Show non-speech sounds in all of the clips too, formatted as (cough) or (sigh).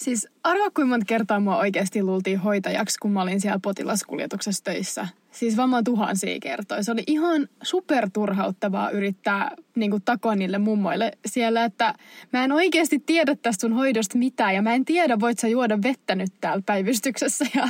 Siis arvaa kuinka monta kertaa mua oikeasti luultiin hoitajaksi, kun mä olin siellä potilaskuljetuksessa töissä. Siis varmaan tuhansia kertoja. Se oli ihan superturhauttavaa yrittää niin kuin takoa niille mummoille siellä, että mä en oikeasti tiedä tästä sun hoidosta mitään ja mä en tiedä, voit sä juoda vettä nyt täällä päivystyksessä. Ja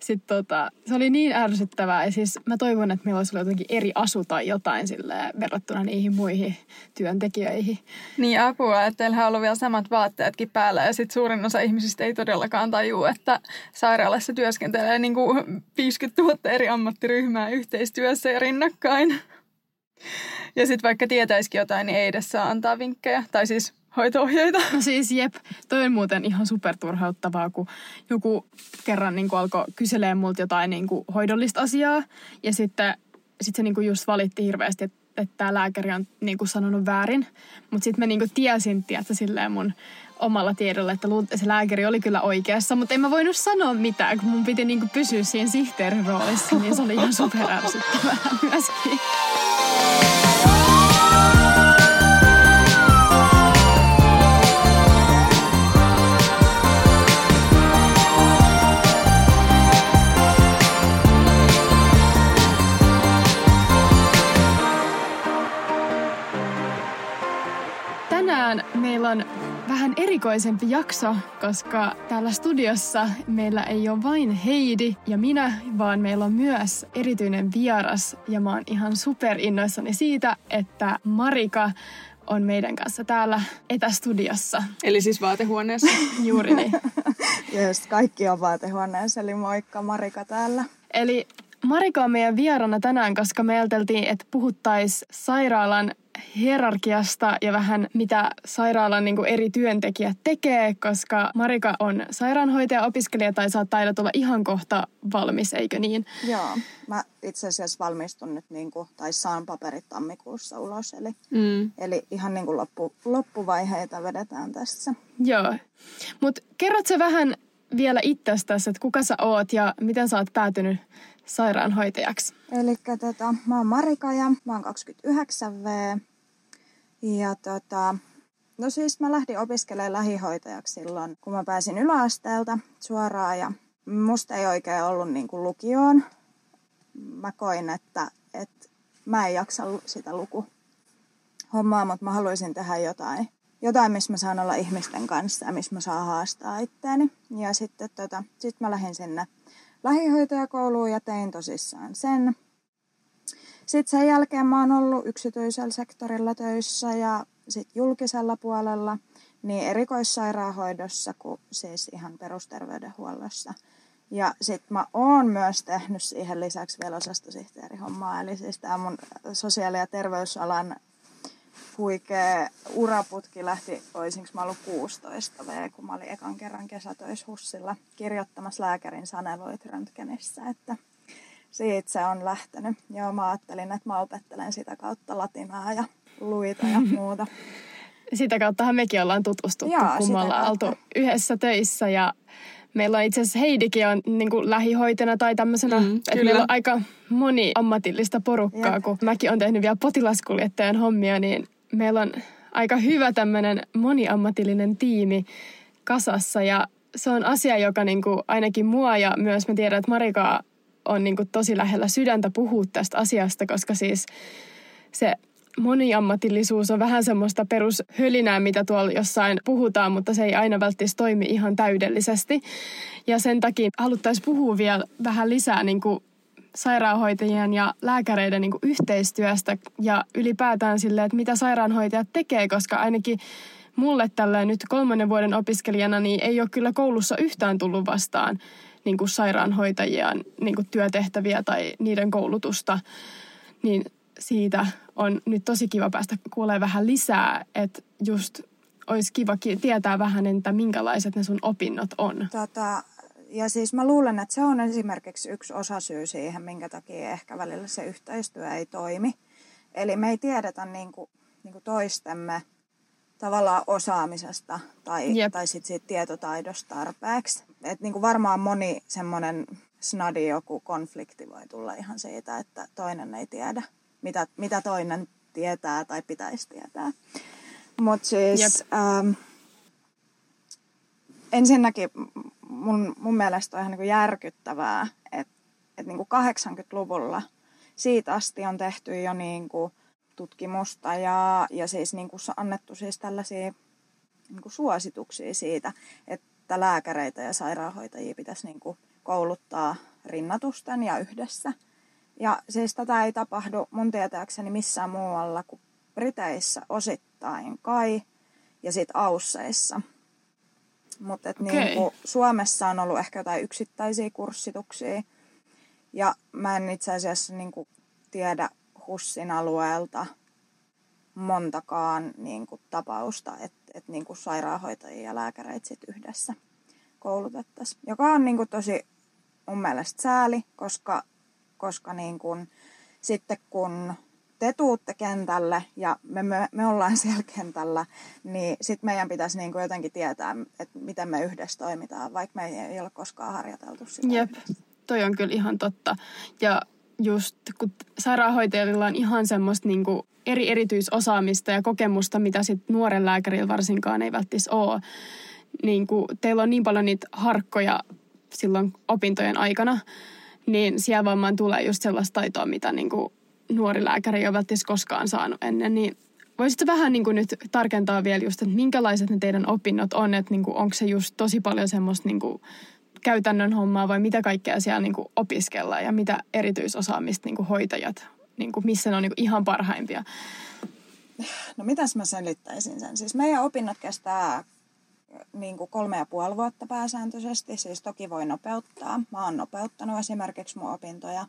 sit tota, se oli niin ärsyttävää ja siis mä toivon, että meillä olisi ollut jotenkin eri asu tai jotain sille verrattuna niihin muihin työntekijöihin. Niin apua, että teillä on ollut vielä samat vaatteetkin päällä ja sitten suurin osa ihmisistä ei todellakaan tajua, että sairaalassa työskentelee niin kuin 50 000 eri ammattiryhmää yhteistyössä ja rinnakkain. (laughs) Ja sitten vaikka tietäisikin jotain, niin ei edes saa antaa vinkkejä. Tai siis hoitoohjeita. No siis jep, toi on muuten ihan superturhauttavaa, kun joku kerran niin alkoi kyselee multa jotain niin hoidollista asiaa. Ja sitten sit se niin just valitti hirveästi, että että tämä lääkäri on niin kuin sanonut väärin. Mutta sitten mä niin kuin tiesin, tiedätkö, silleen mun omalla tiedolla, että se lääkäri oli kyllä oikeassa, mutta en mä voinut sanoa mitään, kun mun piti niin kuin pysyä siinä sihteerin roolissa, niin se oli ihan superärsyttävää myöskin. Erikoisempi jakso, koska täällä studiossa meillä ei ole vain Heidi ja minä, vaan meillä on myös erityinen vieras. Ja mä oon ihan super innoissani siitä, että Marika on meidän kanssa täällä etästudiossa. Eli siis vaatehuoneessa. (laughs) Juuri niin. Just, kaikki on vaatehuoneessa, eli moikka Marika täällä. Eli Marika on meidän vierana tänään, koska me ajateltiin, että puhuttaisiin sairaalan hierarkiasta ja vähän mitä sairaalan niin eri työntekijät tekee, koska Marika on sairaanhoitaja-opiskelija tai saattaa aina tulla ihan kohta valmis, eikö niin? Joo, mä itse asiassa valmistun nyt niin kuin, tai saan paperit tammikuussa ulos, eli, mm. eli ihan niin kuin loppu, loppuvaiheita vedetään tässä. Joo, mutta kerrotko vähän vielä itsestäsi, että kuka sä oot ja miten sä oot päätynyt sairaanhoitajaksi? Eli tota, mä oon Marika ja mä oon 29V. Ja tota, no siis mä lähdin opiskelemaan lähihoitajaksi silloin, kun mä pääsin yläasteelta suoraan ja musta ei oikein ollut niin kuin lukioon. Mä koin, että, että mä en jaksa sitä luku hommaa, mutta mä haluaisin tehdä jotain, jotain, missä mä saan olla ihmisten kanssa ja missä mä saan haastaa itteeni. Ja sitten tota, sit mä lähdin sinne lähihoitajakouluun ja tein tosissaan sen. Sitten sen jälkeen mä oon ollut yksityisellä sektorilla töissä ja sitten julkisella puolella niin erikoissairaanhoidossa kuin siis ihan perusterveydenhuollossa. Ja sitten mä oon myös tehnyt siihen lisäksi vielä osastosihteerihommaa. Eli siis tämä mun sosiaali- ja terveysalan huikea uraputki lähti, olisinko mä ollut 16 V, kun mä olin ekan kerran kesätöissä Hussilla kirjoittamassa lääkärin saneluit röntgenissä, että siitä se on lähtenyt. Joo, mä ajattelin, että mä opettelen sitä kautta latinaa ja luita ja (laughs) muuta. Sitä kauttahan mekin ollaan tutustuttu, Joo, kun me ollaan oltu yhdessä töissä ja meillä on itse asiassa Heidikin on niin kuin lähihoitajana tai tämmöisenä, mm, että meillä on aika moni ammatillista porukkaa, Jep. kun mäkin on tehnyt vielä potilaskuljettajan hommia, niin meillä on aika hyvä tämmöinen moniammatillinen tiimi kasassa ja se on asia, joka niin kuin ainakin mua ja myös mä tiedän, että Marika on niin kuin tosi lähellä sydäntä puhua tästä asiasta, koska siis se moniammatillisuus on vähän semmoista perushölinää, mitä tuolla jossain puhutaan, mutta se ei aina välttämättä toimi ihan täydellisesti. Ja sen takia haluttaisiin puhua vielä vähän lisää niin kuin sairaanhoitajien ja lääkäreiden niin kuin yhteistyöstä ja ylipäätään sille, että mitä sairaanhoitajat tekee, koska ainakin mulle tällä nyt kolmannen vuoden opiskelijana niin ei ole kyllä koulussa yhtään tullut vastaan niin kuin sairaanhoitajien niin kuin työtehtäviä tai niiden koulutusta. Niin siitä on nyt tosi kiva päästä kuulemaan vähän lisää, että just olisi kiva tietää vähän, että minkälaiset ne sun opinnot on. Tota, ja siis mä luulen, että se on esimerkiksi yksi osasyy siihen, minkä takia ehkä välillä se yhteistyö ei toimi. Eli me ei tiedetä niin kuin, niin kuin toistemme tavallaan osaamisesta tai, tai sit siitä tietotaidosta tarpeeksi. Et niin kuin varmaan moni semmoinen snadi joku konflikti voi tulla ihan siitä, että toinen ei tiedä, mitä, mitä toinen tietää tai pitäisi tietää. Mutta siis... Yep. Ähm, ensinnäkin mun, mun mielestä on ihan niin järkyttävää, että, että niin kuin 80-luvulla siitä asti on tehty jo niin kuin tutkimusta ja, ja siis niin kuin annettu siis tällaisia niin kuin suosituksia siitä, että lääkäreitä ja sairaanhoitajia pitäisi niin kuin kouluttaa rinnatusten ja yhdessä. Ja siis tätä ei tapahdu mun tietääkseni missään muualla kuin Briteissä osittain kai ja sitten Ausseissa. Mutta okay. niin Suomessa on ollut ehkä jotain yksittäisiä kurssituksia. Ja mä en itse asiassa niin kuin tiedä HUSSin alueelta montakaan niin kuin, tapausta, että et, niin kuin sairaanhoitajia ja lääkäreitä sit yhdessä koulutettaisiin. Joka on niin kuin, tosi mun mielestä sääli, koska, koska niin kuin, sitten kun te tuutte kentälle ja me, me, me ollaan (laughs) siellä kentällä, niin sitten meidän pitäisi niin kuin jotenkin tietää, että miten me yhdessä toimitaan, vaikka me ei ole koskaan harjoiteltu sitä. Jep, toi on kyllä ihan totta. Ja just kun sairaanhoitajilla on ihan semmoista niin kuin eri erityisosaamista ja kokemusta, mitä sitten nuoren lääkärillä varsinkaan ei välttis ole. Niin kuin, teillä on niin paljon niitä harkkoja silloin opintojen aikana, niin siellä varmaan tulee just sellaista taitoa, mitä niin kuin nuori lääkäri ei ole välttämättä koskaan saanut ennen. Niin voisitko vähän niin kuin nyt tarkentaa vielä just, että minkälaiset ne teidän opinnot on, että niin kuin, onko se just tosi paljon semmoista niin kuin käytännön hommaa vai mitä kaikkea siellä niin kuin opiskellaan ja mitä erityisosaamista niin kuin hoitajat, niin kuin missä ne on niin kuin ihan parhaimpia? No mitäs mä selittäisin sen? Siis meidän opinnot kestää niin kuin kolme ja puoli vuotta pääsääntöisesti, siis toki voi nopeuttaa. Mä oon nopeuttanut esimerkiksi mun opintoja,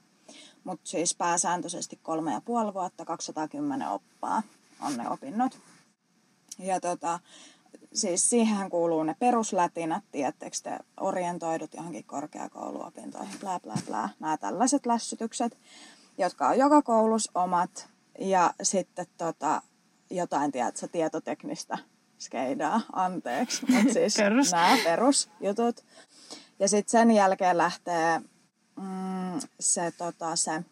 mutta siis pääsääntöisesti kolme ja puoli vuotta, 210 oppaa on ne opinnot. Ja tota, siis siihen kuuluu ne peruslätinät, tiettekö te orientoidut johonkin korkeakouluopintoihin, bla bla bla, nämä tällaiset lässytykset, jotka on joka koulussa omat, ja sitten tota, jotain, tiedätkö, tietoteknistä skeidaa, anteeksi, mutta (laughs) siis Perus. nämä perusjutut. Ja sitten sen jälkeen lähtee mm, se, tota, se,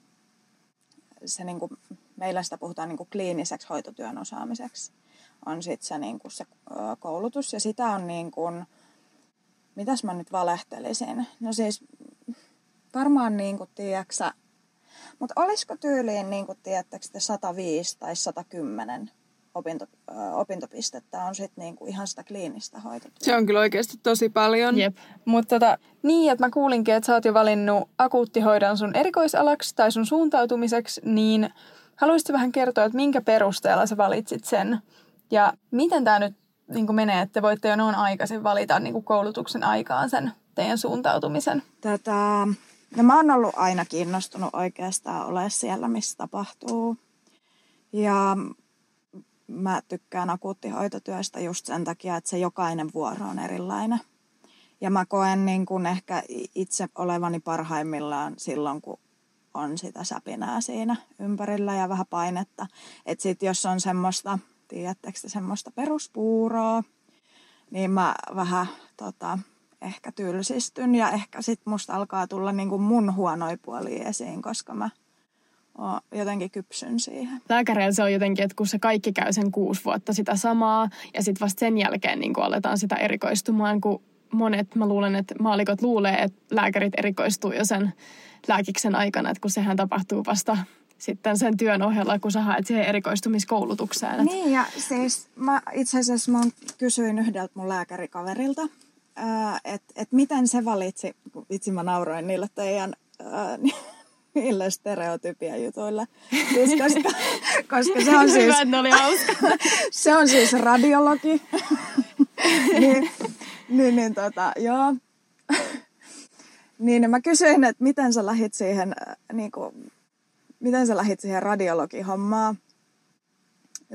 se niinku, meillä sitä puhutaan niinku kliiniseksi hoitotyön osaamiseksi on sitten se, niin kuin se koulutus. Ja sitä on niin kuin, mitäs mä nyt valehtelisin? No siis varmaan niin kuin, tiedäksä, mutta olisiko tyyliin niin kuin, tiedättekö, 105 tai 110 opinto, opintopistettä on sitten niinku ihan sitä kliinistä hoitotyötä. Se on kyllä oikeasti tosi paljon. Jep. Mutta tota, niin, että mä kuulinkin, että sä oot jo valinnut akuuttihoidon sun erikoisalaksi tai sun suuntautumiseksi, niin haluaisitko vähän kertoa, että minkä perusteella sä valitsit sen ja miten tämä nyt niin kuin menee, että voitte jo noin aikaisin valita niin kuin koulutuksen aikaan sen teidän suuntautumisen? Tätä, no mä oon ollut aina kiinnostunut oikeastaan ole siellä, missä tapahtuu. Ja mä tykkään akuuttihoitotyöstä just sen takia, että se jokainen vuoro on erilainen. Ja mä koen niin kuin ehkä itse olevani parhaimmillaan silloin, kun on sitä säpinää siinä ympärillä ja vähän painetta. Että sit jos on semmoista tiedättekö semmoista peruspuuroa, niin mä vähän tota, ehkä tylsistyn ja ehkä sit musta alkaa tulla niinku mun huonoi puoli esiin, koska mä jotenkin kypsyn siihen. Lääkäreillä se on jotenkin, että kun se kaikki käy sen kuusi vuotta sitä samaa ja sitten vasta sen jälkeen niin aletaan sitä erikoistumaan, kun monet, mä luulen, että maalikot luulee, että lääkärit erikoistuu jo sen lääkiksen aikana, että kun sehän tapahtuu vasta sitten sen työn ohella, kun sä haet siihen erikoistumiskoulutukseen. Niin, ja siis mä itse asiassa mä kysyin yhdeltä mun lääkärikaverilta, että et miten se valitsi, vitsi mä nauroin niille teidän ää, (laughs) niille stereotypia-jutuille. Siis koska, (laughs) koska se on siis... Hyvä, oli hauska. (laughs) se on siis radiologi. niin, niin, niin tota, joo. niin mä kysyin, että miten sä lähit siihen niin kuin, miten sä lähit siihen radiologihommaan?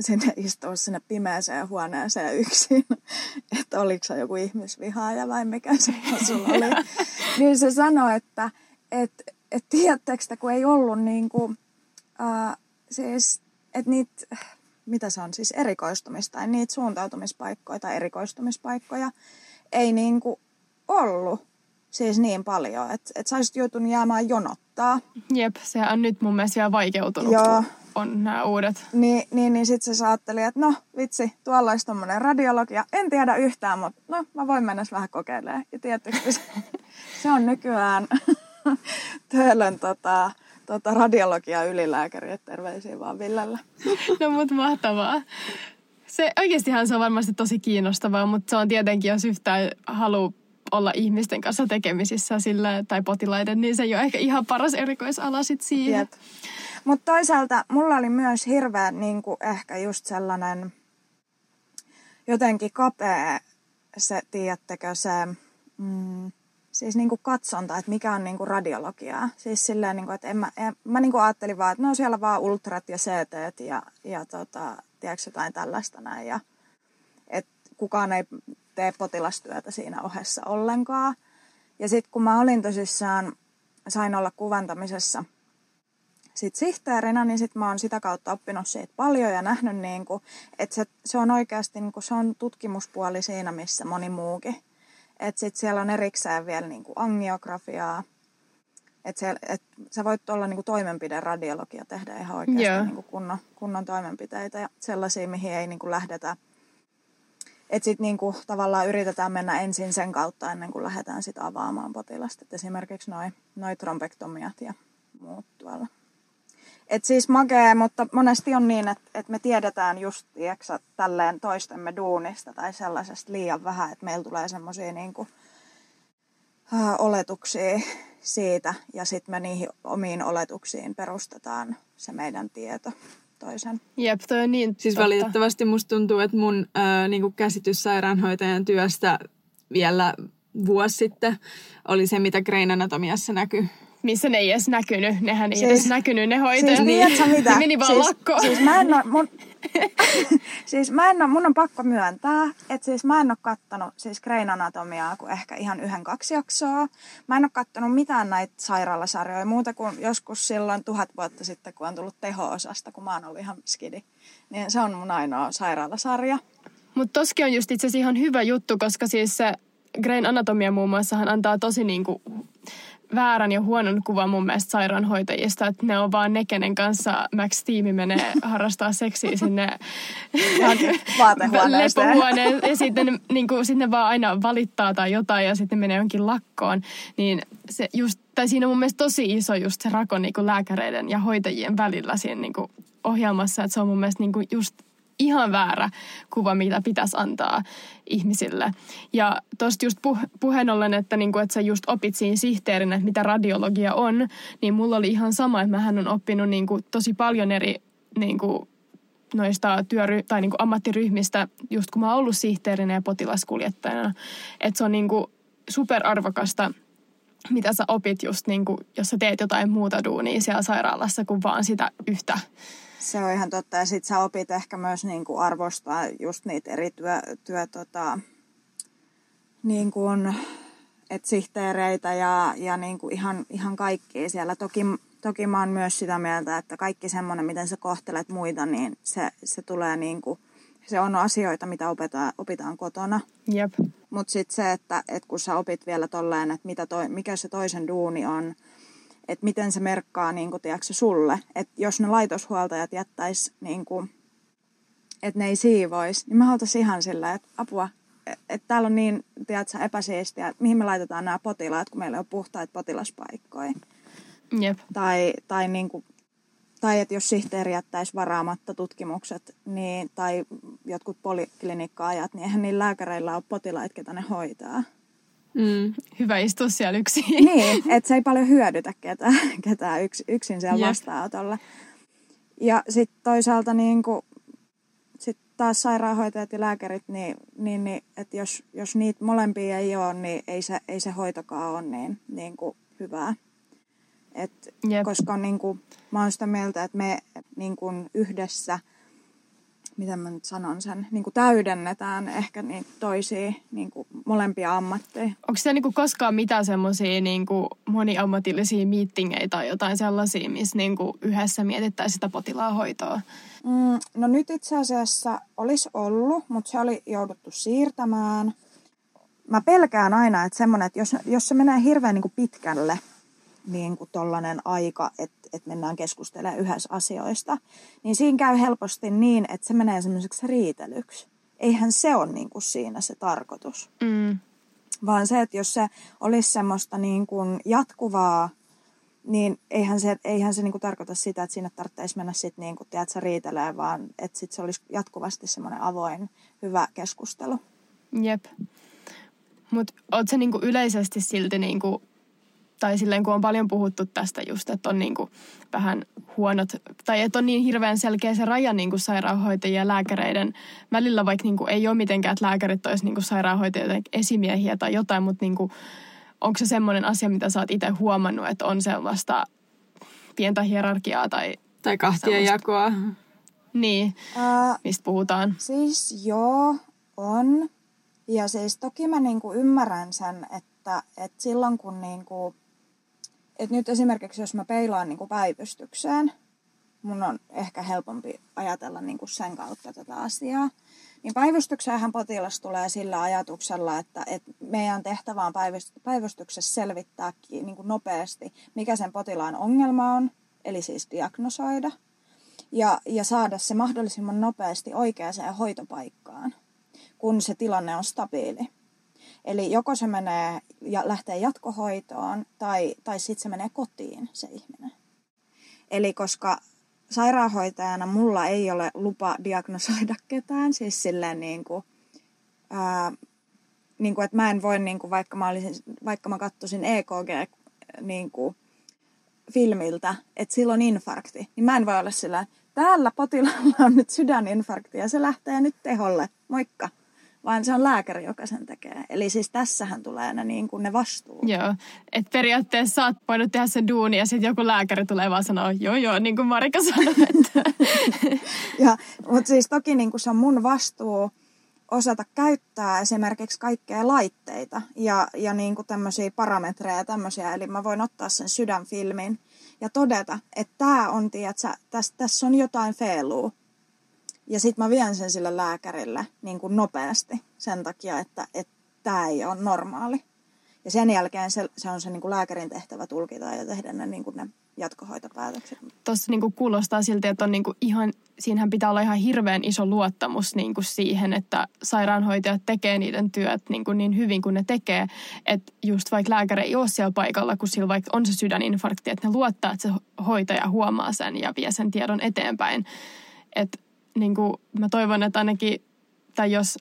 Sinne istua sinne pimeäseen huoneeseen yksin, (laughs) että oliko se joku ihmisvihaaja vai mikä se (laughs) sulla oli. (laughs) niin se sanoi, että et, et tiedättekö kun ei ollut niin kuin, uh, siis, että niitä, mitä se on siis erikoistumista, tai niitä suuntautumispaikkoja tai erikoistumispaikkoja ei niin kuin ollut siis niin paljon, että, että sä olisit joutunut jäämään jonottaa. Jep, sehän on nyt mun mielestä vielä vaikeutunut. Joo, on nämä uudet. Niin, niin, niin sitten se ajatteli, että no vitsi, tuolla olisi tuommoinen radiologia. En tiedä yhtään, mutta no mä voin mennä vähän kokeilemaan. Ja tietysti se, (laughs) se on nykyään (laughs) Töölön tota, tota, radiologia ylilääkäri, että terveisiä vaan Villelle. (laughs) No mut mahtavaa. Se, oikeastihan se on varmasti tosi kiinnostavaa, mutta se on tietenkin, jos yhtään haluaa olla ihmisten kanssa tekemisissä sillä, tai potilaiden, niin se ei ole ehkä ihan paras erikoisala sit siihen. Mutta toisaalta mulla oli myös hirveä niin ehkä just sellainen jotenkin kapea se, tiedättekö se, mm, siis niin katsonta, että mikä on niin radiologiaa. Siis silleen, niin kuin, että en mä, en, mä niin ajattelin vaan, että no siellä vaan ultrat ja CT ja, ja tota, tiedätkö jotain tällaista näin. Ja, että kukaan ei tee potilastyötä siinä ohessa ollenkaan. Ja sitten kun mä olin tosissaan, sain olla kuvantamisessa sit sihteerinä, niin sitten mä oon sitä kautta oppinut siitä paljon ja nähnyt, niin kuin, että se, se on oikeasti niin kuin, se on tutkimuspuoli siinä, missä moni muukin. Että sitten siellä on erikseen vielä niin kuin angiografiaa, että se, et sä voit olla niin kuin toimenpideradiologia tehdä ihan oikeasti yeah. niin kuin kunnon, kunnon toimenpiteitä ja sellaisia, mihin ei niin kuin lähdetä että sitten niinku tavallaan yritetään mennä ensin sen kautta ennen kuin lähdetään sitä avaamaan potilasta. Et esimerkiksi noin noi trombektomiat ja muut tuolla. Et siis makee, mutta monesti on niin, että et me tiedetään just tiiäksä, tälleen toistemme duunista tai sellaisesta liian vähän, että meillä tulee semmoisia niinku, oletuksia siitä ja sitten me niihin omiin oletuksiin perustetaan se meidän tieto toisen. Jep, toi on niin Siis totta. valitettavasti musta tuntuu, että mun ää, niinku käsitys sairaanhoitajan työstä vielä vuosi sitten oli se, mitä Grain Anatomiassa näkyy missä ne ei edes näkynyt. Nehän ei siis, edes näkynyt ne hoitajat. Siis niin, että mitä? Ne (laughs) meni vaan siis, lakkoon. Siis mä en mun, (laughs) siis mä en ole, mun on pakko myöntää, että siis mä en ole kattonut siis Grain Anatomiaa kuin ehkä ihan yhden kaksi jaksoa. Mä en ole kattonut mitään näitä sairaalasarjoja muuta kuin joskus silloin tuhat vuotta sitten, kun on tullut teho-osasta, kun mä oon ollut ihan skidi. Niin se on mun ainoa sairaalasarja. Mutta toski on just itse asiassa ihan hyvä juttu, koska siis se Grain Anatomia muun muassa antaa tosi niinku väärän ja huonon kuvan mun mielestä sairaanhoitajista, että ne on vaan ne, kenen kanssa Max Tiimi menee (laughs) harrastaa seksiä sinne (laughs) lepohuoneen. Ja sitten niin kuin, sitten ne vaan aina valittaa tai jotain ja sitten menee jonkin lakkoon. Niin se just, tai siinä on mun mielestä tosi iso just se rako niin kuin lääkäreiden ja hoitajien välillä siinä niin kuin ohjelmassa, että se on mun mielestä niin kuin just ihan väärä kuva, mitä pitäisi antaa ihmisille. Ja tuosta just puh- puheen ollen, että, niinku, että sä just opit siinä sihteerinä, että mitä radiologia on, niin mulla oli ihan sama, että mähän on oppinut niinku, tosi paljon eri niinku, noista työry- tai niinku ammattiryhmistä, just kun mä oon ollut sihteerinä ja potilaskuljettajana. Että se on niinku superarvokasta mitä sä opit just niinku, jos sä teet jotain muuta duunia siellä sairaalassa kuin vaan sitä yhtä se on ihan totta. Ja sit sä opit ehkä myös niin kuin arvostaa just niitä eri työ, työ tota, niin kuin, et sihteereitä ja, ja niin kuin ihan, ihan kaikkia siellä. Toki, toki mä oon myös sitä mieltä, että kaikki semmoinen, miten sä kohtelet muita, niin se, se tulee niin kuin, se on asioita, mitä opetaan, opitaan kotona. Jep. Mutta sitten se, että, että kun sä opit vielä tolleen, että mitä toi, mikä se toisen duuni on, että miten se merkkaa niin kuin, tiedätkö, sulle. Että jos ne laitoshuoltajat jättäis, niin kuin, että ne ei siivoisi, niin mä oltaisiin ihan sillä, että apua, että täällä on niin tiedätkö, epäsiistiä, että mihin me laitetaan nämä potilaat, kun meillä on puhtaita potilaspaikkoja. Jep. Tai, tai, niin kuin, tai että jos sihteeri jättäisi varaamatta tutkimukset niin, tai jotkut poliklinikka-ajat, niin eihän niillä lääkäreillä ole potilaita, ketä ne hoitaa. Mm, hyvä istua siellä yksin. (laughs) Niin, että se ei paljon hyödytä ketään, ketään yks, yksin siellä yep. vastaanotolla. Ja sitten toisaalta niin kuin, sit taas sairaanhoitajat ja lääkärit, niin, niin, niin että jos, jos niitä molempia ei ole, niin ei se, ei se hoitokaan ole niin, niin kuin hyvää. Et. Koska niin kuin, mä oon sitä mieltä, että me niin kuin yhdessä – miten mä nyt sanon sen, niin kuin täydennetään ehkä niitä toisia niin kuin molempia ammatteja. Onko se niin kuin koskaan mitään semmoisia niin moniammatillisia meetingeitä tai jotain sellaisia, missä niin kuin yhdessä mietittäisiin sitä potilaan hoitoa? Mm, no nyt itse asiassa olisi ollut, mutta se oli jouduttu siirtämään. Mä pelkään aina, että semmoinen, että jos, jos se menee hirveän niin kuin pitkälle, niin kuin tollainen aika, että, että mennään keskustelemaan yhdessä asioista, niin siinä käy helposti niin, että se menee semmoiseksi riitelyksi. Eihän se ole niin kuin siinä se tarkoitus. Mm. Vaan se, että jos se olisi semmoista niin kuin jatkuvaa niin eihän se, eihän se niinku tarkoita sitä, että sinne tarvitsisi mennä sitten niinku, tiedätkö, riitelee, vaan että sit se olisi jatkuvasti semmoinen avoin, hyvä keskustelu. Jep. Mutta oot se niinku yleisesti silti, niinku, tai silleen kun on paljon puhuttu tästä just, että on niinku vähän huonot, tai että on niin hirveän selkeä se raja niinku sairaanhoitajien ja lääkäreiden välillä, vaikka niinku ei ole mitenkään, että lääkärit olisi niinku sairaanhoitajien esimiehiä tai jotain, mutta niinku, onko se semmoinen asia, mitä sä oot itse huomannut, että on sellaista pientä hierarkiaa tai... Tai kahtia jakoa. Niin, uh, mistä puhutaan. Siis joo, on. Ja siis toki mä niinku ymmärrän sen, että, että silloin kun niinku, että nyt esimerkiksi jos mä peilaan niinku päivystykseen, mun on ehkä helpompi ajatella niinku sen kautta tätä asiaa. Niin päivystykseenhän potilas tulee sillä ajatuksella, että, että meidän tehtävä on päivystyksessä selvittää niin kuin nopeasti, mikä sen potilaan ongelma on, eli siis diagnosoida, ja, ja saada se mahdollisimman nopeasti oikeaan hoitopaikkaan, kun se tilanne on stabiili. Eli joko se menee ja lähtee jatkohoitoon tai, tai sitten se menee kotiin se ihminen. Eli koska sairaanhoitajana mulla ei ole lupa diagnosoida ketään, siis silleen niin kuin, ää, niin kuin, että mä en voi, niin kuin, vaikka mä, olisin, vaikka mä katsoisin EKG niin kuin, filmiltä, että sillä on infarkti, niin mä en voi olla sillä täällä potilaalla on nyt sydäninfarkti ja se lähtee nyt teholle, moikka vaan se on lääkäri, joka sen tekee. Eli siis tässähän tulee ne, niin kuin ne vastuu. Joo, että periaatteessa sä oot voinut tehdä sen duuni ja sitten joku lääkäri tulee vaan sanoa, joo joo, niin kuin Marika (laughs) sanoi. Että... (laughs) ja, mutta siis toki niin kuin se on mun vastuu osata käyttää esimerkiksi kaikkea laitteita ja, ja niin kuin tämmöisiä parametreja ja tämmöisiä. Eli mä voin ottaa sen sydänfilmin ja todeta, että tämä on, tiedätkö, tässä, tässä on jotain feilua ja sitten mä vien sen sille lääkärille niin kuin nopeasti sen takia, että tämä ei ole normaali. Ja sen jälkeen se, se on se niin kuin lääkärin tehtävä tulkita ja tehdä ne, niin kuin ne jatkohoitopäätökset. Tuossa niin kuulostaa siltä, että on niin kuin ihan, siinähän pitää olla ihan hirveän iso luottamus niin kuin siihen, että sairaanhoitajat tekee niiden työt niin, kuin niin hyvin kuin ne tekee. Että just vaikka lääkäri ei ole siellä paikalla, kun sillä vaikka on se sydäninfarkti, että ne luottaa, että se hoitaja huomaa sen ja vie sen tiedon eteenpäin. Että niin kuin, mä toivon, että ainakin, tai jos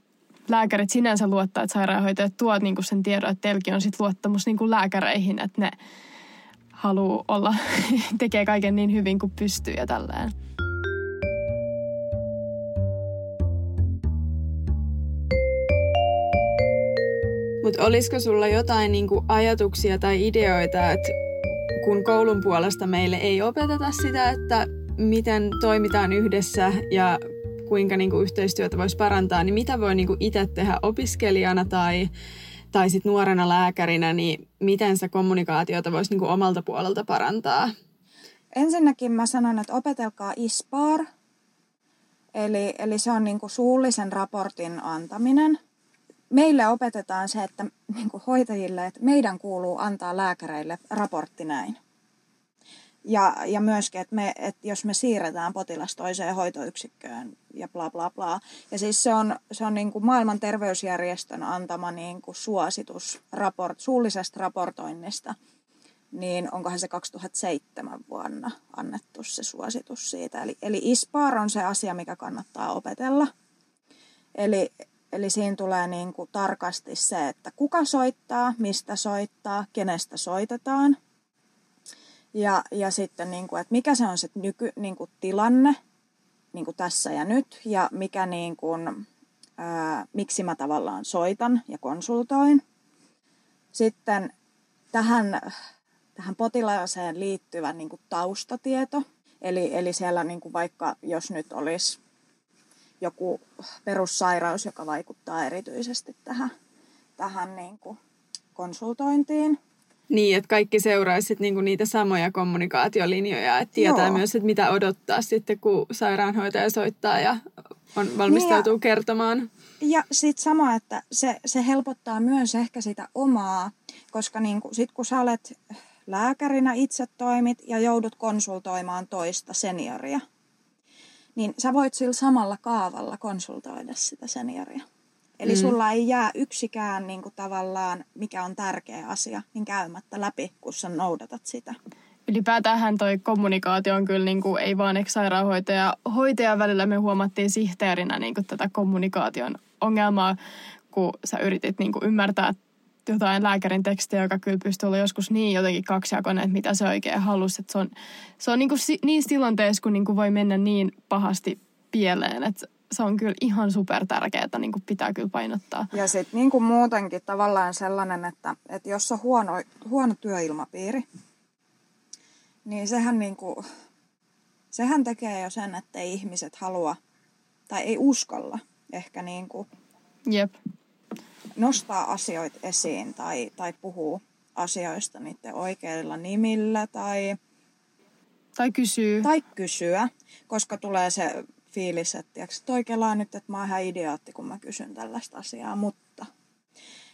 lääkärit sinänsä luottaa, että sairaanhoitajat tuot niin kuin sen tiedon, että teilläkin on sit luottamus niin kuin lääkäreihin, että ne haluaa olla, (laughs) tekee kaiken niin hyvin kuin pystyy ja tälleen. Mutta olisiko sulla jotain niinku ajatuksia tai ideoita, että kun koulun puolesta meille ei opeteta sitä, että miten toimitaan yhdessä ja kuinka niin kuin yhteistyötä voisi parantaa, niin mitä voi niin kuin itse tehdä opiskelijana tai, tai sit nuorena lääkärinä, niin miten se kommunikaatiota voisi niin kuin omalta puolelta parantaa? Ensinnäkin mä sanon, että opetelkaa ISPAR, eli, eli se on niin kuin suullisen raportin antaminen. Meille opetetaan se, että niin kuin hoitajille, että meidän kuuluu antaa lääkäreille raportti näin. Ja, ja myöskin, että, me, että jos me siirretään potilas toiseen hoitoyksikköön ja bla bla bla. Ja siis se on, se on niin kuin maailman terveysjärjestön antama niin kuin suositus raport, suullisesta raportoinnista. Niin onkohan se 2007 vuonna annettu se suositus siitä. Eli, eli ISPAR on se asia, mikä kannattaa opetella. Eli, eli siinä tulee niin kuin tarkasti se, että kuka soittaa, mistä soittaa, kenestä soitetaan – ja, ja sitten, niin kuin, että mikä se on se nyky, niin kuin tilanne niin kuin tässä ja nyt ja mikä, niin kuin, ää, miksi mä tavallaan soitan ja konsultoin. Sitten tähän, tähän potilaaseen liittyvä niin kuin taustatieto. Eli, eli siellä niin kuin vaikka jos nyt olisi joku perussairaus, joka vaikuttaa erityisesti tähän, tähän niin kuin konsultointiin, niin, että kaikki seuraisivat niinku niitä samoja kommunikaatiolinjoja, että tietää Joo. myös, että mitä odottaa sitten, kun sairaanhoitaja soittaa ja on valmistautuu niin ja, kertomaan. Ja sitten sama, että se, se helpottaa myös ehkä sitä omaa, koska niinku, sit kun sä olet lääkärinä itse toimit ja joudut konsultoimaan toista senioria, niin sä voit sillä samalla kaavalla konsultoida sitä senioria. Eli mm. sulla ei jää yksikään niin kuin tavallaan, mikä on tärkeä asia, niin käymättä läpi, kun sä noudatat sitä. Ylipäätään toi kommunikaatio on kyllä niin kuin, ei vaan sairaanhoitaja hoitajan välillä. Me huomattiin sihteerinä niin kuin, tätä kommunikaation ongelmaa, kun sä yritit niin kuin, ymmärtää jotain lääkärin tekstiä, joka kyllä pystyy olla joskus niin jotenkin kaksijakoinen, että mitä se oikein halusi. Että se on, se on niin kuin, niissä tilanteissa, kun niin kuin voi mennä niin pahasti pieleen, että se on kyllä ihan super tärkeää, niin kuin pitää kyllä painottaa. Ja sitten niin kuin muutenkin tavallaan sellainen, että, että jos on huono, huono työilmapiiri, niin sehän, niin kuin, sehän tekee jo sen, että ei ihmiset halua tai ei uskalla ehkä niin kuin Jep. nostaa asioita esiin tai, tai puhuu asioista niiden oikeilla nimillä tai, tai kysyy. Tai kysyä, koska tulee se fiilis, että tiiäks, toi kelaa nyt, että mä oon ihan idiootti, kun mä kysyn tällaista asiaa, mutta...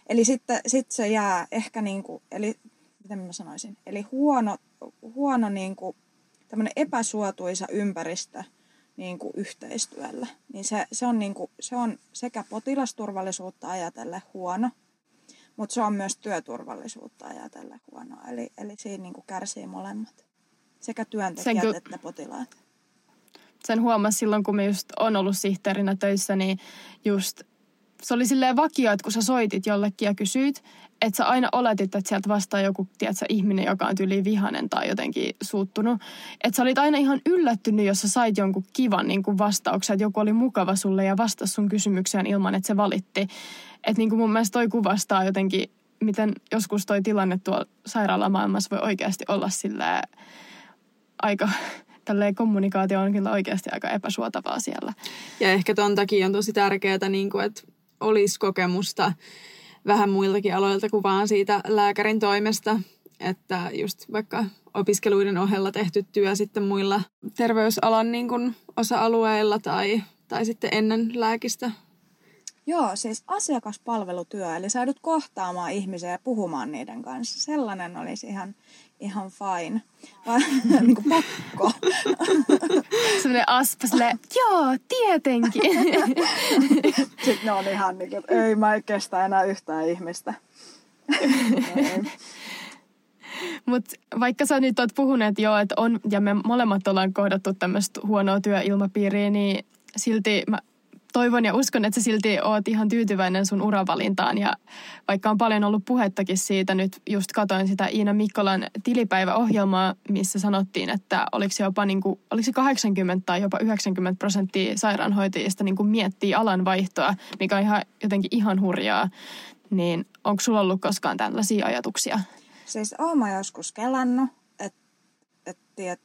Eli sitten sit se jää ehkä niin kuin, eli miten mä sanoisin, eli huono, huono niin kuin, tämmöinen epäsuotuisa ympäristö niin kuin yhteistyöllä, niin se, se, on niin kuin, se on sekä potilasturvallisuutta ajatellen huono, mutta se on myös työturvallisuutta ajatellen huono. Eli, eli siinä niin kuin kärsii molemmat, sekä työntekijät Sen että potilaat sen huomasi silloin, kun me just on ollut sihteerinä töissä, niin just se oli silleen vakio, että kun sä soitit jollekin ja kysyit, että sä aina oletit, että sieltä vastaa joku, tiedätkö, ihminen, joka on tyyli vihanen tai jotenkin suuttunut. Että sä olit aina ihan yllättynyt, jos sä sait jonkun kivan niin kuin vastauksen, että joku oli mukava sulle ja vastasi sun kysymykseen ilman, että se valitti. Että niin kuin mun mielestä toi kuvastaa jotenkin, miten joskus toi tilanne tuolla sairaalamaailmassa voi oikeasti olla silleen aika tälleen kommunikaatio on kyllä oikeasti aika epäsuotavaa siellä. Ja ehkä ton takia on tosi tärkeää, niin kuin, että olisi kokemusta vähän muiltakin aloilta kuin vaan siitä lääkärin toimesta. Että just vaikka opiskeluiden ohella tehty työ sitten muilla terveysalan niin kuin osa-alueilla tai, tai sitten ennen lääkistä Joo, siis asiakaspalvelutyö, eli sä joudut kohtaamaan ihmisiä ja puhumaan niiden kanssa. Sellainen olisi ihan, ihan fine. (laughs) niin kuin pakko. (laughs) Sellainen aspa joo, tietenkin. (laughs) Sitten ne on ihan niin kuin, ei mä en kestä enää yhtään ihmistä. Mutta vaikka sä nyt oot puhuneet jo, että on, ja me molemmat ollaan kohdattu tämmöistä huonoa työilmapiiriä, niin silti mä toivon ja uskon, että sä silti oot ihan tyytyväinen sun uravalintaan ja vaikka on paljon ollut puhettakin siitä, nyt just katoin sitä Iina Mikkolan tilipäiväohjelmaa, missä sanottiin, että oliko se jopa niin kuin, oliko se 80 tai jopa 90 prosenttia sairaanhoitajista niin kuin miettii alan vaihtoa, mikä on ihan, jotenkin ihan hurjaa. Niin onko sulla ollut koskaan tällaisia ajatuksia? Siis oon mä joskus kelannut, että et,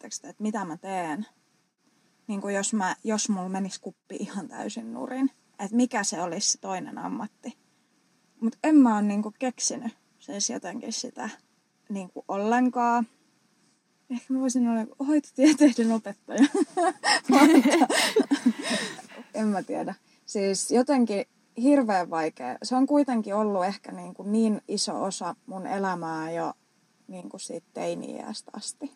että mitä mä teen – niin kuin jos, mä, jos mulla menisi kuppi ihan täysin nurin, että mikä se olisi se toinen ammatti. Mutta en mä ole niin kuin keksinyt siis jotenkin sitä niin kuin ollenkaan. Ehkä mä voisin olla hoitotieteiden opettaja. (laughs) en mä tiedä. Siis jotenkin hirveän vaikea. Se on kuitenkin ollut ehkä niin, kuin niin iso osa mun elämää jo niin kuin siitä teini-iästä asti.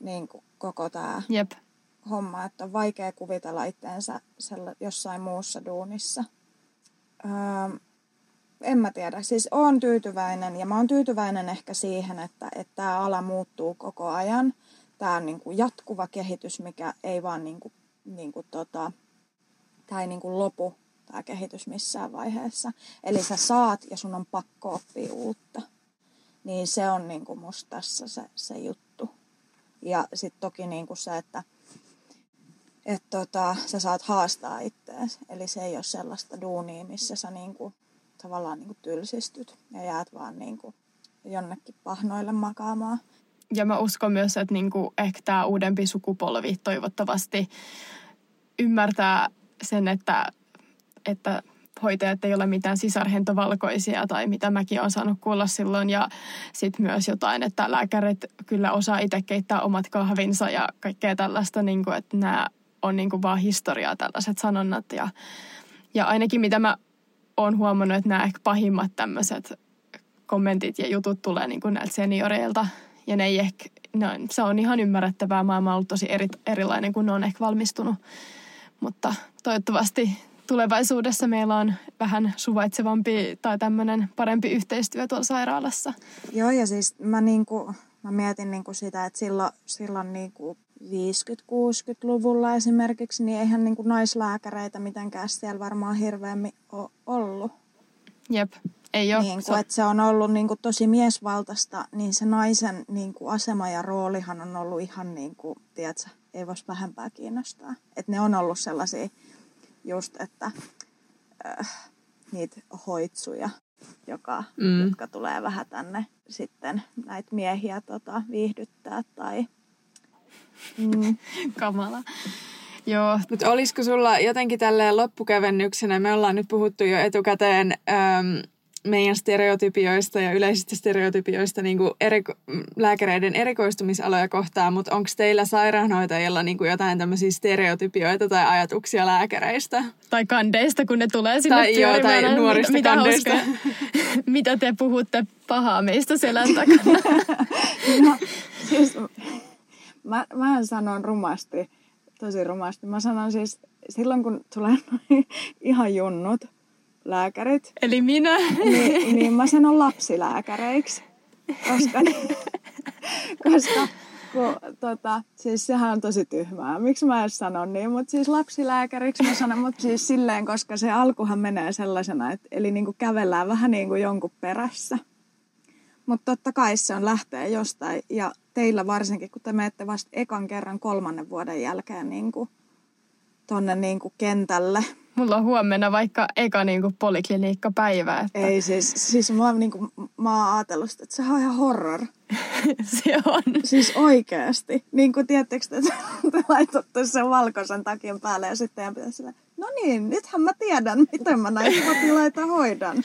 Niin kuin koko tämä Jep homma, että on vaikea kuvitella itteensä jossain muussa duunissa. Öö, en mä tiedä. Siis oon tyytyväinen ja mä oon tyytyväinen ehkä siihen, että, tämä ala muuttuu koko ajan. Tämä on niin kuin jatkuva kehitys, mikä ei vaan niin kuin, niin kuin tota, tämä ei niin kuin lopu tämä kehitys missään vaiheessa. Eli sä saat ja sun on pakko oppia uutta. Niin se on niin kuin musta tässä se, se juttu. Ja sitten toki niin kuin se, että että tota, sä saat haastaa itseäsi. Eli se ei ole sellaista duunia, missä sä niinku, tavallaan niinku tylsistyt ja jäät vaan niinku jonnekin pahnoille makaamaan. Ja mä uskon myös, että niinku ehkä tämä uudempi sukupolvi toivottavasti ymmärtää sen, että, että hoitajat ei ole mitään sisarhentovalkoisia tai mitä mäkin olen saanut kuulla silloin. Ja sitten myös jotain, että lääkärit kyllä osaa itse keittää omat kahvinsa ja kaikkea tällaista, niin kuin, että nämä on niin kuin vaan historiaa tällaiset sanonnat. Ja, ja ainakin mitä mä oon huomannut, että nämä ehkä pahimmat tämmöiset kommentit ja jutut tulee niin kuin näiltä senioreilta. ja ne ei ehkä, no, se on ihan ymmärrettävää. Maailma on ollut tosi eri, erilainen, kun ne on ehkä valmistunut. Mutta toivottavasti tulevaisuudessa meillä on vähän suvaitsevampi tai tämmöinen parempi yhteistyö tuolla sairaalassa. Joo, ja siis mä, niinku, mä mietin niinku sitä, että silloin, silloin niinku 50-60-luvulla esimerkiksi, niin eihän niinku naislääkäreitä mitenkään siellä varmaan hirveämmin ole ollut. Jep, ei ole. Niin kuin, että se on ollut niin kuin, tosi miesvaltaista, niin se naisen niin kuin, asema ja roolihan on ollut ihan niin kuin, tiedätkö, ei voisi vähempää kiinnostaa. Että ne on ollut sellaisia just, että äh, niitä hoitsuja, joka, mm. jotka tulee vähän tänne sitten näitä miehiä tota, viihdyttää tai... Mm. (laughs) Kamala. Joo. Mutta olisiko sulla jotenkin tälleen loppukävennyksenä, me ollaan nyt puhuttu jo etukäteen äm, meidän stereotypioista ja yleisistä stereotypioista niin kuin eriko- lääkäreiden erikoistumisaloja kohtaan, mutta onko teillä sairaanhoitajilla niin kuin jotain tämmöisiä stereotypioita tai ajatuksia lääkäreistä? Tai kandeista, kun ne tulee sinne tai, joo, tai nuorista mitä, kandeista. (laughs) mitä te puhutte pahaa meistä selän takana? (laughs) no, siis, mä, mä sanon rumasti, tosi rumasti. Mä sanon siis, silloin kun tulee (laughs) ihan junnut, lääkärit. Eli minä? Niin, (laughs) niin mä sanon lapsilääkäreiksi. Koska, (laughs) koska kun, tota, siis sehän on tosi tyhmää. Miksi mä en sano niin? Mutta siis lapsilääkäriksi mä sanon, mutta siis silleen, koska se alkuhan menee sellaisena, että eli niin kuin kävellään vähän niin kuin jonkun perässä. Mutta totta kai se on lähtee jostain. Ja teillä varsinkin, kun te menette vasta ekan kerran kolmannen vuoden jälkeen niin kuin tonne niin kuin kentälle, Mulla on huomenna vaikka eka niinku päivä. Että... Ei siis, siis mä, oon, niinku, mä oon ajatellut, että se on ihan horror. (laughs) se on. Siis oikeasti. Niin kuin tiedättekö, että te laitatte sen valkoisen takin päälle ja sitten teidän pitäisi sillä, no niin, nythän mä tiedän, (laughs) miten mä näitä potilaita hoidan.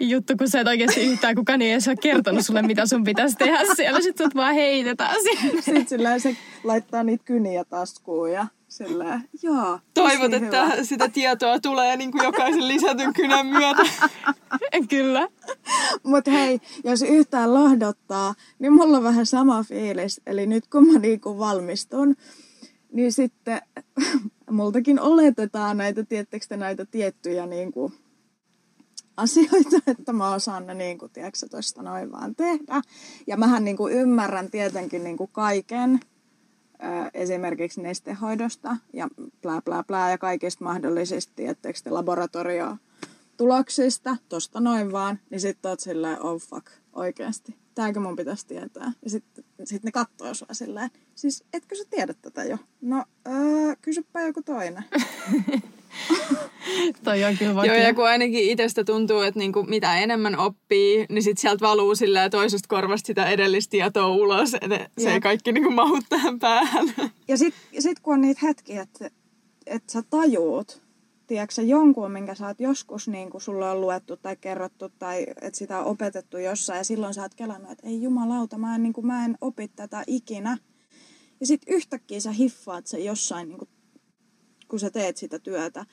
Juttu, kun sä et oikeasti yhtään kukaan ei edes ole kertonut sulle, mitä sun pitäisi tehdä siellä. Sitten sut vaan heitetään sinne. Sitten sillä se laittaa niitä kyniä taskuun ja sillä, joo. Toivot, että hyvä. sitä tietoa tulee niin kuin jokaisen lisätyn kynän myötä. (laughs) Kyllä. Mutta hei, jos yhtään lohdottaa, niin mulla on vähän sama fiilis. Eli nyt kun mä niinku valmistun, niin sitten multakin oletetaan näitä, tiettekö näitä tiettyjä niinku asioita, (laughs) että mä osaan ne niin kuin, tiedätkö, toista noin vaan tehdä. Ja mähän niin kuin, ymmärrän tietenkin niin kuin kaiken, esimerkiksi nestehoidosta ja bla bla bla ja kaikista mahdollisista tietysti laboratoriotuloksista, tosta noin vaan, niin sitten oot silleen, oh fuck, oikeasti. Tääkö mun pitäisi tietää? Ja sitten sit ne katsoo sua silleen, siis etkö sä tiedä tätä jo? No, öö, kysypä joku toinen. (laughs) Toi on kyllä Joo, ja kun ainakin itsestä tuntuu, että niinku mitä enemmän oppii, niin sit sieltä valuu silleen toisesta korvasta sitä edellistä tietoa ulos. Et se ei kaikki niinku mahu tähän päähän. Ja sit, sit kun on niitä hetkiä, että et sä tajuut, tiedätkö jonkun, minkä sä oot joskus, niin kuin sulle on luettu tai kerrottu tai että sitä on opetettu jossain ja silloin sä oot kelannut, että ei jumalauta, mä en, niin kuin, mä en opi tätä ikinä. Ja sitten yhtäkkiä sä hiffaat se jossain, niin kuin, kun sä teet sitä työtä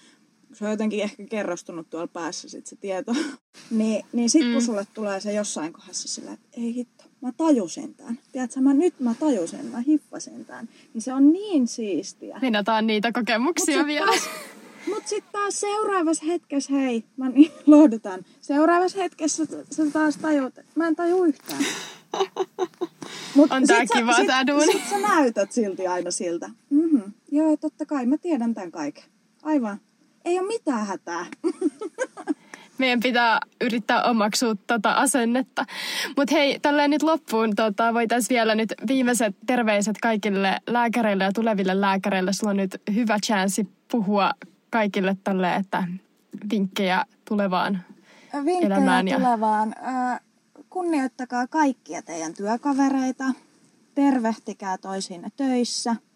se on jotenkin ehkä kerrostunut tuolla päässä sit se tieto, (laughs) niin, niin sitten kun mm. sulle tulee se jossain kohdassa sillä, että ei hitto, mä tajusin tämän. Tiedätkö, mä nyt mä tajusin, mä hiffasin tämän. Niin se on niin siistiä. Minataan niitä kokemuksia Mut vielä. Taas, (laughs) mut sitten taas seuraavassa hetkessä, hei, mä niin (laughs) lohdutan. Seuraavassa hetkessä sä taas tajut, että mä en taju yhtään. (laughs) Mut on tää kiva sit, tää duuni. Sit sä näytät silti aina siltä. Mm-hmm. Joo, totta kai, mä tiedän tämän kaiken. Aivan ei ole mitään hätää. (laughs) Meidän pitää yrittää omaksua tota asennetta. Mutta hei, tälleen nyt loppuun tota, voitaisiin vielä nyt viimeiset terveiset kaikille lääkäreille ja tuleville lääkäreille. Sulla on nyt hyvä chanssi puhua kaikille tälle, että vinkkejä tulevaan vinkkejä elämään. Ja... tulevaan. Kunnioittakaa kaikkia teidän työkavereita. Tervehtikää toisiinne töissä –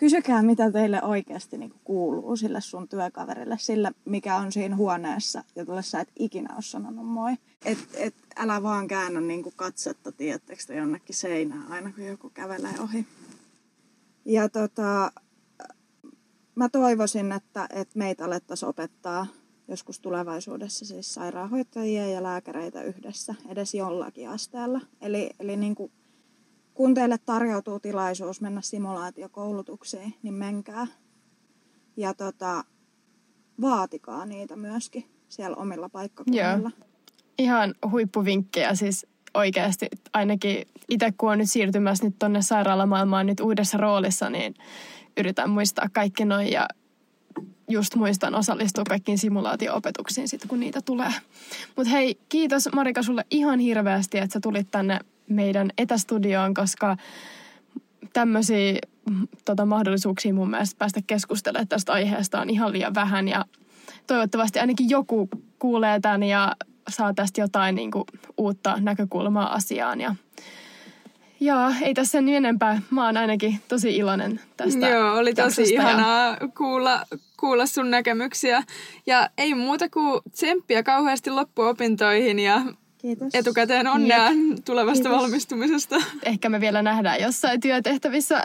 kysykää, mitä teille oikeasti niin kuuluu sille sun työkaverille, sillä mikä on siinä huoneessa, jolle sä et ikinä ole sanonut moi. Et, et, älä vaan käännä niin katsetta, tiettekö jonnekin seinään aina, kun joku kävelee ohi. Ja tota, mä toivoisin, että, että meitä alettaisiin opettaa joskus tulevaisuudessa siis sairaanhoitajia ja lääkäreitä yhdessä, edes jollakin asteella. Eli, eli niin kuin kun teille tarjoutuu tilaisuus mennä simulaatiokoulutuksiin, niin menkää. Ja tota, vaatikaa niitä myöskin siellä omilla paikkakunnilla. Joo. Ihan huippuvinkkejä siis oikeasti. Ainakin itse kun on nyt siirtymässä nyt tonne sairaalamaailmaan nyt uudessa roolissa, niin yritän muistaa kaikki noin ja just muistan osallistua kaikkiin simulaatio-opetuksiin sitten, kun niitä tulee. Mutta hei, kiitos Marika sulle ihan hirveästi, että sä tulit tänne meidän etästudioon, koska tämmöisiä tota, mahdollisuuksia mun mielestä päästä keskustelemaan tästä aiheesta on ihan liian vähän ja toivottavasti ainakin joku kuulee tämän ja saa tästä jotain niin kuin, uutta näkökulmaa asiaan ja Joo, ei tässä sen enempää. Mä oon ainakin tosi iloinen tästä Joo, oli tosi ihanaa ja... kuulla, kuulla sun näkemyksiä. Ja ei muuta kuin tsemppiä kauheasti loppuopintoihin ja Kiitos. etukäteen onnea Jep. tulevasta Kiitos. valmistumisesta. Ehkä me vielä nähdään jossain työtehtävissä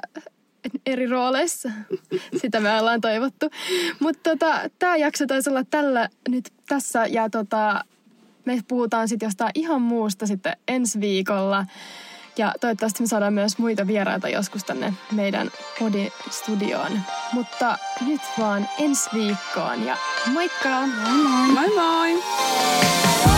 eri rooleissa. (laughs) Sitä me ollaan toivottu. Mutta tota, tämä jakso taisi olla tällä nyt tässä ja tota, me puhutaan sitten jostain ihan muusta sitten ensi viikolla. Ja toivottavasti me saadaan myös muita vieraita joskus tänne meidän Podi-studioon. Mutta nyt vaan ensi viikkoon ja moikka! Moi moi! moi, moi.